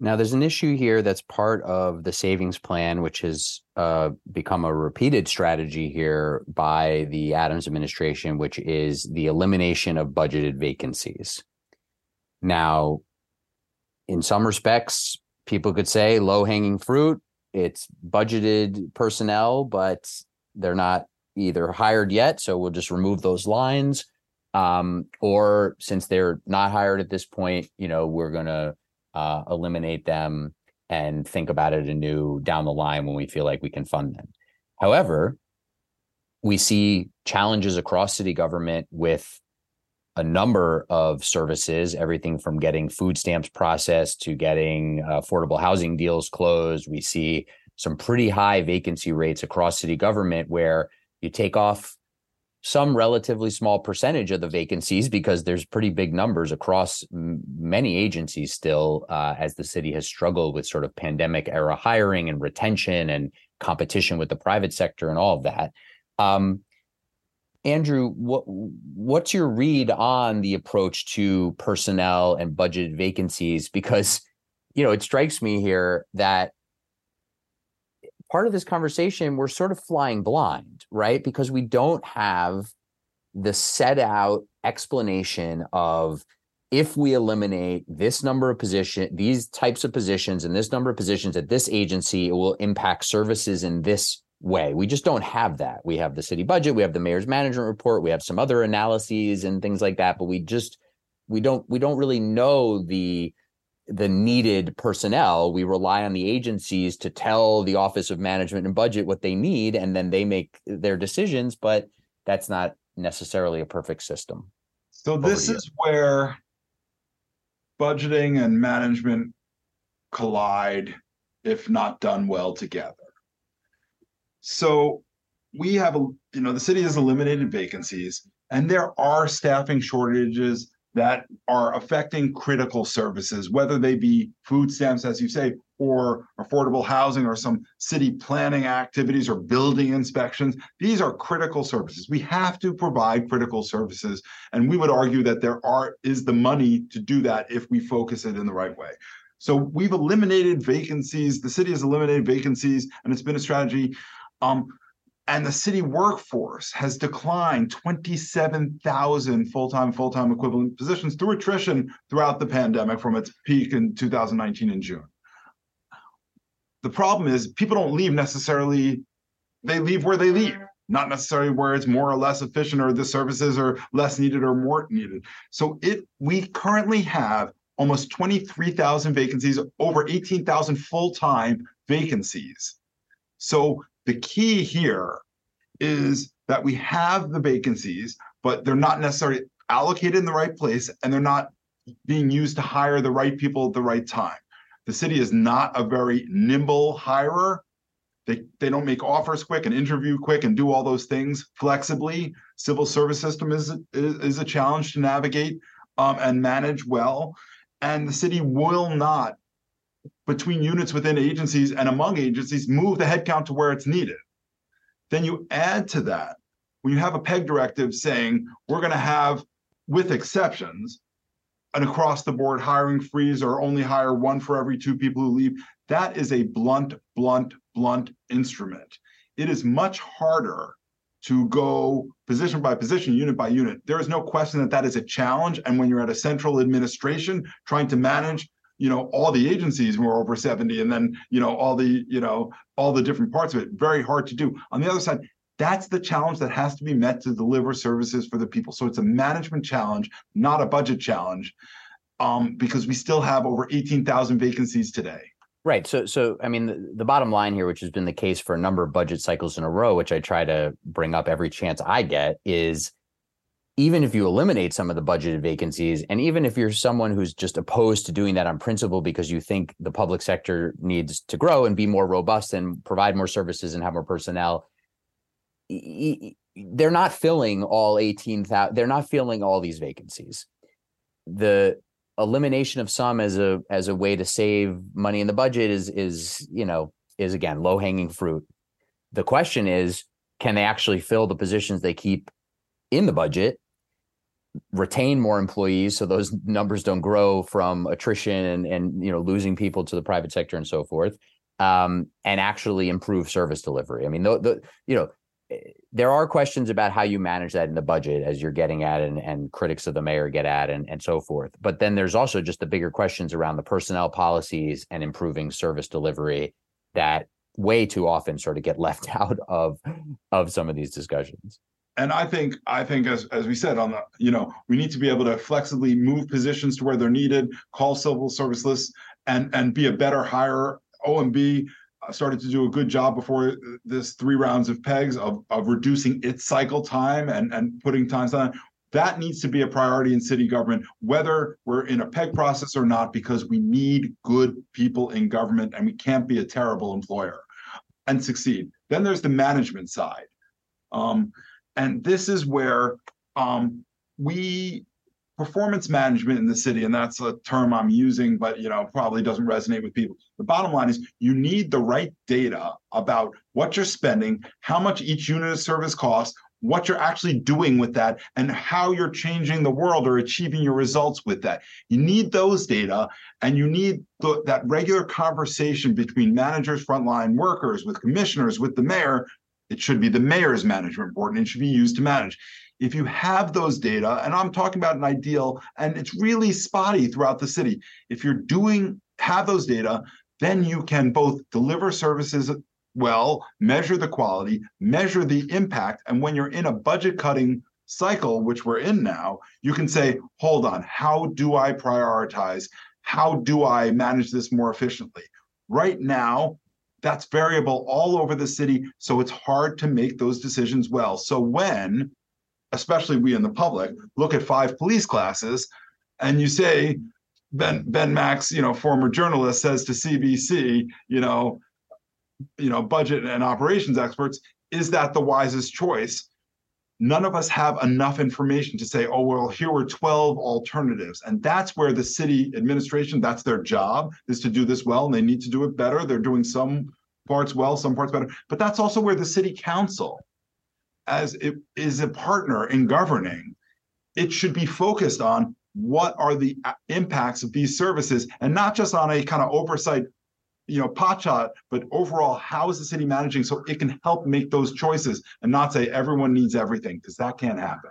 Now, there's an issue here that's part of the savings plan, which has uh, become a repeated strategy here by the Adams administration, which is the elimination of budgeted vacancies. Now, in some respects, people could say low hanging fruit, it's budgeted personnel, but they're not either hired yet, so we'll just remove those lines. Um, or since they're not hired at this point, you know, we're gonna uh, eliminate them and think about it anew down the line when we feel like we can fund them. However, we see challenges across city government with a number of services, everything from getting food stamps processed to getting uh, affordable housing deals closed. We see some pretty high vacancy rates across city government where you take off some relatively small percentage of the vacancies because there's pretty big numbers across m- many agencies still uh, as the city has struggled with sort of pandemic era hiring and retention and competition with the private sector and all of that. Um, andrew what what's your read on the approach to personnel and budget vacancies? Because you know it strikes me here that part of this conversation, we're sort of flying blind, right? Because we don't have the set out explanation of if we eliminate this number of position, these types of positions and this number of positions at this agency, it will impact services in this way. We just don't have that. We have the city budget, we have the mayor's management report, we have some other analyses and things like that, but we just we don't we don't really know the the needed personnel. We rely on the agencies to tell the Office of Management and Budget what they need, and then they make their decisions. But that's not necessarily a perfect system. So this is where budgeting and management collide if not done well together. So we have a you know the city has eliminated vacancies and there are staffing shortages that are affecting critical services, whether they be food stamps, as you say, or affordable housing or some city planning activities or building inspections. These are critical services. We have to provide critical services. And we would argue that there are is the money to do that if we focus it in the right way. So we've eliminated vacancies. The city has eliminated vacancies, and it's been a strategy. Um, and the city workforce has declined 27,000 full-time full-time equivalent positions through attrition throughout the pandemic from its peak in 2019 in June. The problem is people don't leave necessarily they leave where they leave, not necessarily where it's more or less efficient or the services are less needed or more needed. So it we currently have almost 23,000 vacancies, over 18,000 full-time vacancies. So the key here is that we have the vacancies, but they're not necessarily allocated in the right place and they're not being used to hire the right people at the right time. The city is not a very nimble hirer. They, they don't make offers quick and interview quick and do all those things flexibly. Civil service system is, is, is a challenge to navigate um, and manage well. And the city will not between units within agencies and among agencies, move the headcount to where it's needed. Then you add to that, when you have a PEG directive saying we're going to have, with exceptions, an across the board hiring freeze or only hire one for every two people who leave, that is a blunt, blunt, blunt instrument. It is much harder to go position by position, unit by unit. There is no question that that is a challenge. And when you're at a central administration trying to manage you know all the agencies were over 70 and then you know all the you know all the different parts of it. Very hard to do. On the other side that's the challenge that has to be met to deliver services for the people. So it's a management challenge not a budget challenge um, because we still have over 18,000 vacancies today. Right. So, so I mean, the, the, bottom line here, which has been the case for a number of budget cycles in a row, which I try to bring up every chance I get, is even if you eliminate some of the budgeted vacancies, and even if you're someone who's just opposed to doing that on principle because you think the public sector needs to grow and be more robust and provide more services and have more personnel, they're not filling all 18,000, they're not filling all these vacancies. The elimination of some as a as a way to save money in the budget is is you know is again low hanging fruit. The question is, can they actually fill the positions they keep in the budget retain more employees so those numbers don't grow from attrition and and you know losing people to the private sector and so forth um, and actually improve service delivery. I mean the, the you know there are questions about how you manage that in the budget as you're getting at and, and critics of the mayor get at and, and so forth. But then there's also just the bigger questions around the personnel policies and improving service delivery that way too often sort of get left out of of some of these discussions and I think I think as as we said on the you know we need to be able to flexibly move positions to where they're needed, call civil service lists, and and be a better hire. OMB uh, started to do a good job before this three rounds of pegs of of reducing its cycle time and and putting times on. That needs to be a priority in city government, whether we're in a PEG process or not, because we need good people in government and we can't be a terrible employer and succeed. Then there's the management side. Um, and this is where um, we performance management in the city, and that's a term I'm using, but you know, probably doesn't resonate with people. The bottom line is you need the right data about what you're spending, how much each unit of service costs, what you're actually doing with that, and how you're changing the world or achieving your results with that. You need those data, and you need the, that regular conversation between managers, frontline workers, with commissioners, with the mayor it should be the mayor's management board and it should be used to manage. If you have those data, and I'm talking about an ideal, and it's really spotty throughout the city. If you're doing, have those data, then you can both deliver services well, measure the quality, measure the impact. And when you're in a budget cutting cycle, which we're in now, you can say, hold on, how do I prioritize? How do I manage this more efficiently? Right now, that's variable all over the city. So it's hard to make those decisions well. So when, especially we in the public, look at five police classes and you say, Ben Ben Max, you know, former journalist, says to CBC, you know, you know, budget and operations experts, is that the wisest choice? None of us have enough information to say, oh, well, here were 12 alternatives. And that's where the city administration, that's their job, is to do this well, and they need to do it better. They're doing some parts well, some parts better. But that's also where the city council, as it is a partner in governing, it should be focused on what are the uh, impacts of these services and not just on a kind of oversight you know, pot but overall, how is the city managing so it can help make those choices and not say everyone needs everything? Because that can't happen.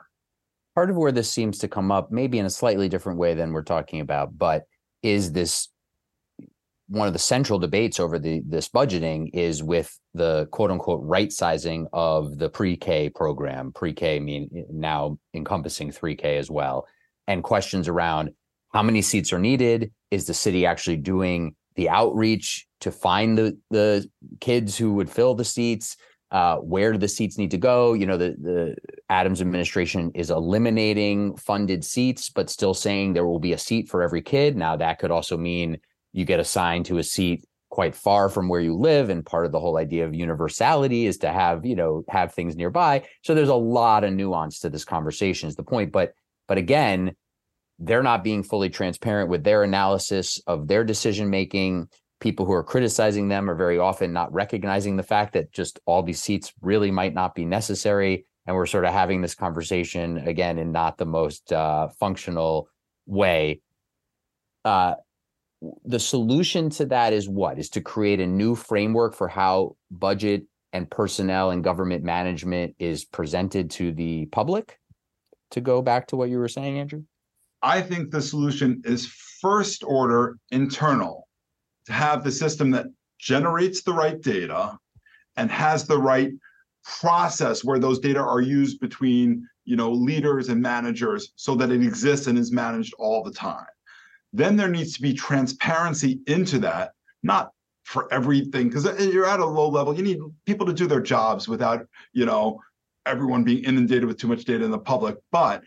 Part of where this seems to come up, maybe in a slightly different way than we're talking about, but is this one of the central debates over the this budgeting is with the quote unquote right sizing of the pre-K program, pre-K mean now encompassing 3K as well, and questions around how many seats are needed, is the city actually doing the outreach to find the the kids who would fill the seats, uh, where do the seats need to go? You know, the the Adams administration is eliminating funded seats, but still saying there will be a seat for every kid. Now that could also mean you get assigned to a seat quite far from where you live and part of the whole idea of universality is to have you know have things nearby so there's a lot of nuance to this conversation is the point but but again they're not being fully transparent with their analysis of their decision making people who are criticizing them are very often not recognizing the fact that just all these seats really might not be necessary. And we're sort of having this conversation again in not the most uh, functional way. Uh, the solution to that is what? Is to create a new framework for how budget and personnel and government management is presented to the public? To go back to what you were saying andrew? I think the solution is first order internal to have the system that generates the right data and has the right process where those data are used between you know leaders and managers so that it exists and is managed all the time then there needs to be transparency into that, not for everything, because you're at a low level. You need people to do their jobs without, you know, everyone being inundated with too much data in the public. But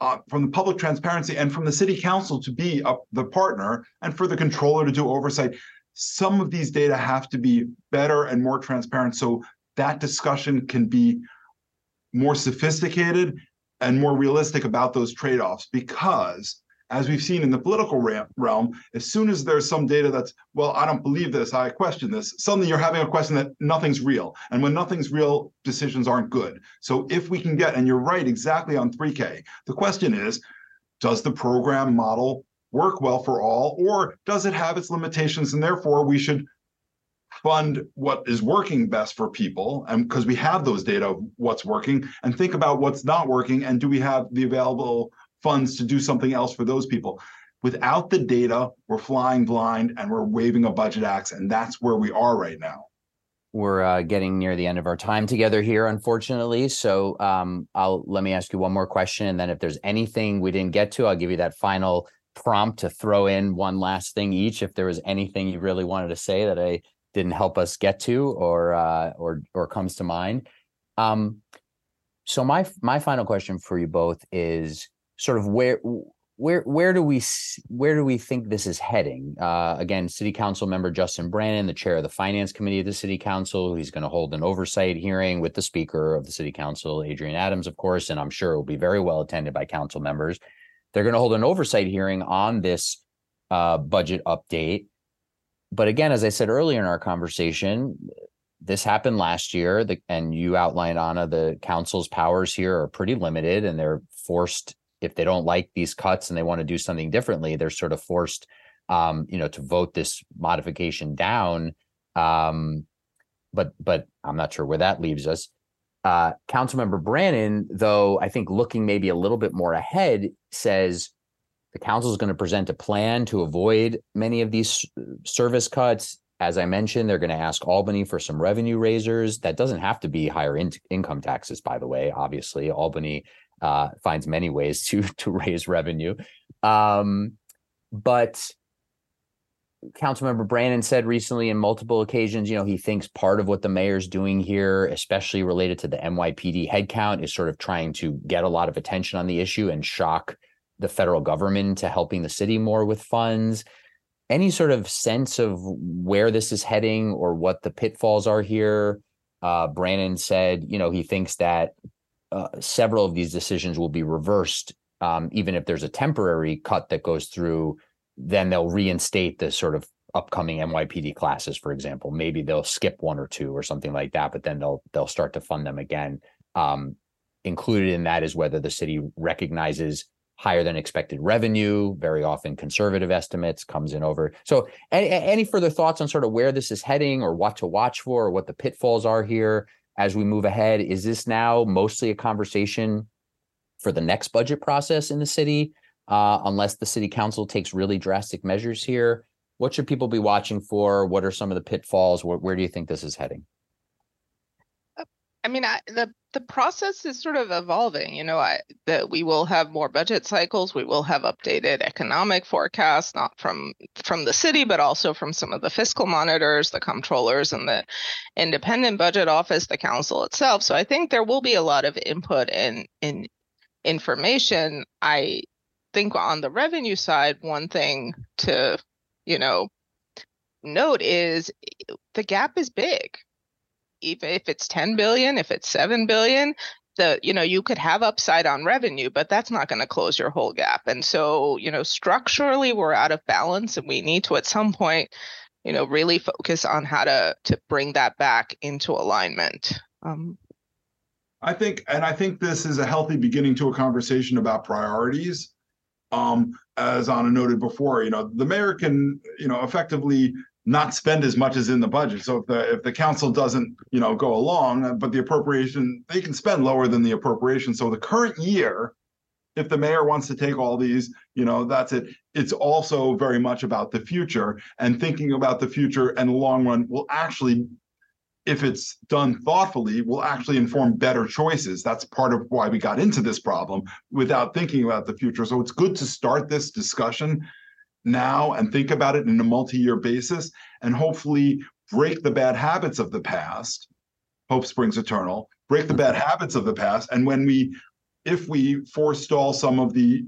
uh, from the public transparency and from the city council to be a, the partner and for the comptroller to do oversight, some of these data have to be better and more transparent so that discussion can be more sophisticated and more realistic about those trade-offs because as we've seen in the political realm, as soon as there's some data that's, well, I don't believe this, I question this, suddenly you're having a question that nothing's real. And when nothing's real, decisions aren't good. So if we can get, and you're right exactly on 3K, the question is, does the program model work well for all, or does it have its limitations? And therefore, we should fund what is working best for people and because we have those data of what's working and think about what's not working and do we have the available funds to do something else for those people. Without the data, we're flying blind and we're waving a budget axe, and that's where we are right now. We're uh, getting near the end of our time together here, unfortunately. So, um, I'll let me ask you one more question, and then if there's anything we didn't get to, I'll give you that final prompt to throw in one last thing each. If there was anything you really wanted to say that I didn't help us get to, or uh, or or comes to mind. Um, so my my final question for you both is sort of where where where do we where do we think this is heading? Uh, again, City Council member Justin Brannan, the chair of the Finance Committee of the City Council, he's going to hold an oversight hearing with the Speaker of the City Council, Adrienne Adams, of course, and I'm sure it will be very well attended by council members. They're going to hold an oversight hearing on this uh, budget update. But again, as I said earlier in our conversation, this happened last year, the, and you outlined Ana. The council's powers here are pretty limited, and they're forced if they don't like these cuts and they want to do something differently, they're sort of forced, um, you know, to vote this modification down. Um, but but I'm not sure where that leaves us. Uh, Councilmember Brannan, though, I think looking maybe a little bit more ahead, says the council is going to present a plan to avoid many of these service cuts. As I mentioned, they're going to ask Albany for some revenue raisers. That doesn't have to be higher in- income taxes, by the way. Obviously, Albany uh, finds many ways to to raise revenue. Um, but Councilmember Brannan said recently in multiple occasions, you know, he thinks part of what the mayor's doing here, especially related to the NYPD headcount, is sort of trying to get a lot of attention on the issue and shock the federal government to helping the city more with funds. Any sort of sense of where this is heading or what the pitfalls are here? Uh, Brannan said, you know, he thinks that uh, several of these decisions will be reversed, um, even if there's a temporary cut that goes through. Then they'll reinstate the sort of upcoming NYPD classes, for example. Maybe they'll skip one or two or something like that, but then they'll they'll start to fund them again. Um, included in that is whether the city recognizes higher than expected revenue, very often conservative estimates comes in over. So any, any further thoughts on sort of where this is heading or what to watch for or what the pitfalls are here as we move ahead? Is this now mostly a conversation for the next budget process in the city, uh, unless the city council takes really drastic measures here? What should people be watching for? What are some of the pitfalls? Where, where do you think this is heading? I mean, I, the the process is sort of evolving. You know, I, that we will have more budget cycles. We will have updated economic forecasts, not from from the city, but also from some of the fiscal monitors, the comptrollers, and the independent budget office, the council itself. So I think there will be a lot of input and in information. I think on the revenue side, one thing to you know note is the gap is big even if it's 10 billion, if it's 7 billion, the you know you could have upside on revenue but that's not going to close your whole gap. And so you know structurally we're out of balance and we need to at some point you know really focus on how to to bring that back into alignment. Um, i think and i think this is a healthy beginning to a conversation about priorities. Um, as Ana noted before you know the mayor can you know effectively not spend as much as in the budget. So if the if the council doesn't, you know, go along, but the appropriation they can spend lower than the appropriation. So the current year, if the mayor wants to take all these, you know, that's it. It's also very much about the future and thinking about the future and the long run will actually if it's done thoughtfully will actually inform better choices that's part of why we got into this problem without thinking about the future so it's good to start this discussion now and think about it in a multi-year basis and hopefully break the bad habits of the past. Hope springs eternal. Break the bad habits of the past. And when we if we forestall some of the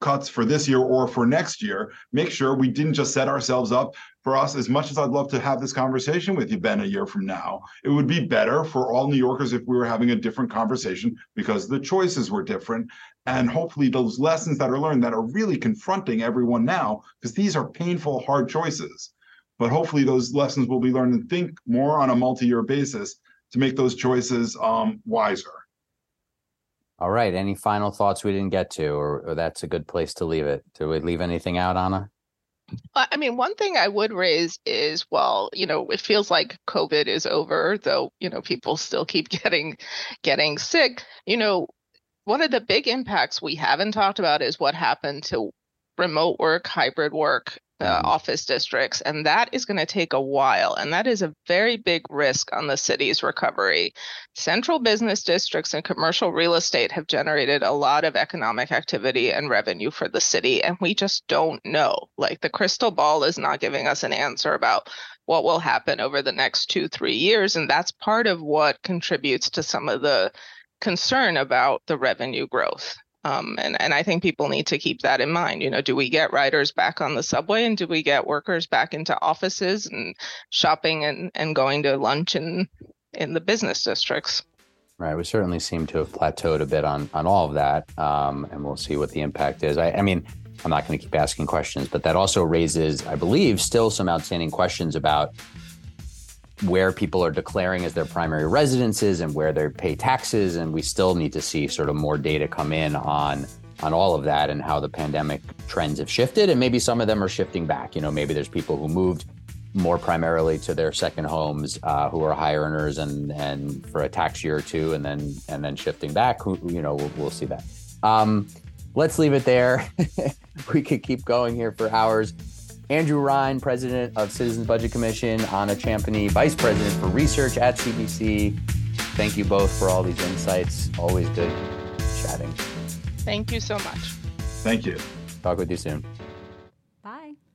cuts for this year or for next year make sure we didn't just set ourselves up for us. As much as i'd love to have this conversation with you ben a year from now it would be better for all new yorkers if we were having a different conversation because the choices were different and hopefully those lessons that are learned that are really confronting everyone now because these are painful hard choices. But hopefully those lessons will be learned and think more on a multi-year basis to make those choices um, wiser. All right. Any final thoughts we didn't get to or, or that's a good place to leave it? Do we leave anything out Ana I mean, one thing I would raise is, well, you know, it feels like COVID is over, though, you know, people still keep getting getting sick. You know, one of the big impacts we haven't talked about is what happened to remote work, hybrid work, uh, mm-hmm. office districts, and that is going to take a while. And that is a very big risk on the city's recovery. Central business districts and commercial real estate have generated a lot of economic activity and revenue for the city, and we just don't know. Like the crystal ball is not giving us an answer about what will happen over the next two, three years. And that's part of what contributes to some of the concern about the revenue growth. Um, and, and I think people need to keep that in mind. You know, do we get riders back on the subway and do we get workers back into offices and shopping and, and going to lunch in, in the business districts? Right. We certainly seem to have plateaued a bit on, on all of that. Um, and we'll see what the impact is. I, I mean, I'm not going to keep asking questions, but that also raises, I believe, still some outstanding questions about where people are declaring as their primary residences and where they pay taxes. And we still need to see sort of more data come in on on all of that and how the pandemic trends have shifted. And maybe some of them are shifting back. You know, maybe there's people who moved more primarily to their second homes uh, who are high earners and and for a tax year or two and then and then shifting back. Who you know we'll, we'll see that. Um, let's leave it there. we could keep going here for hours. Andrew Rein, President of Citizens Budget Commission, Ana Champeny, Vice President for Research at CBC. Thank you both for all these insights. Always good chatting. Thank you so much. Thank you. Talk with you soon.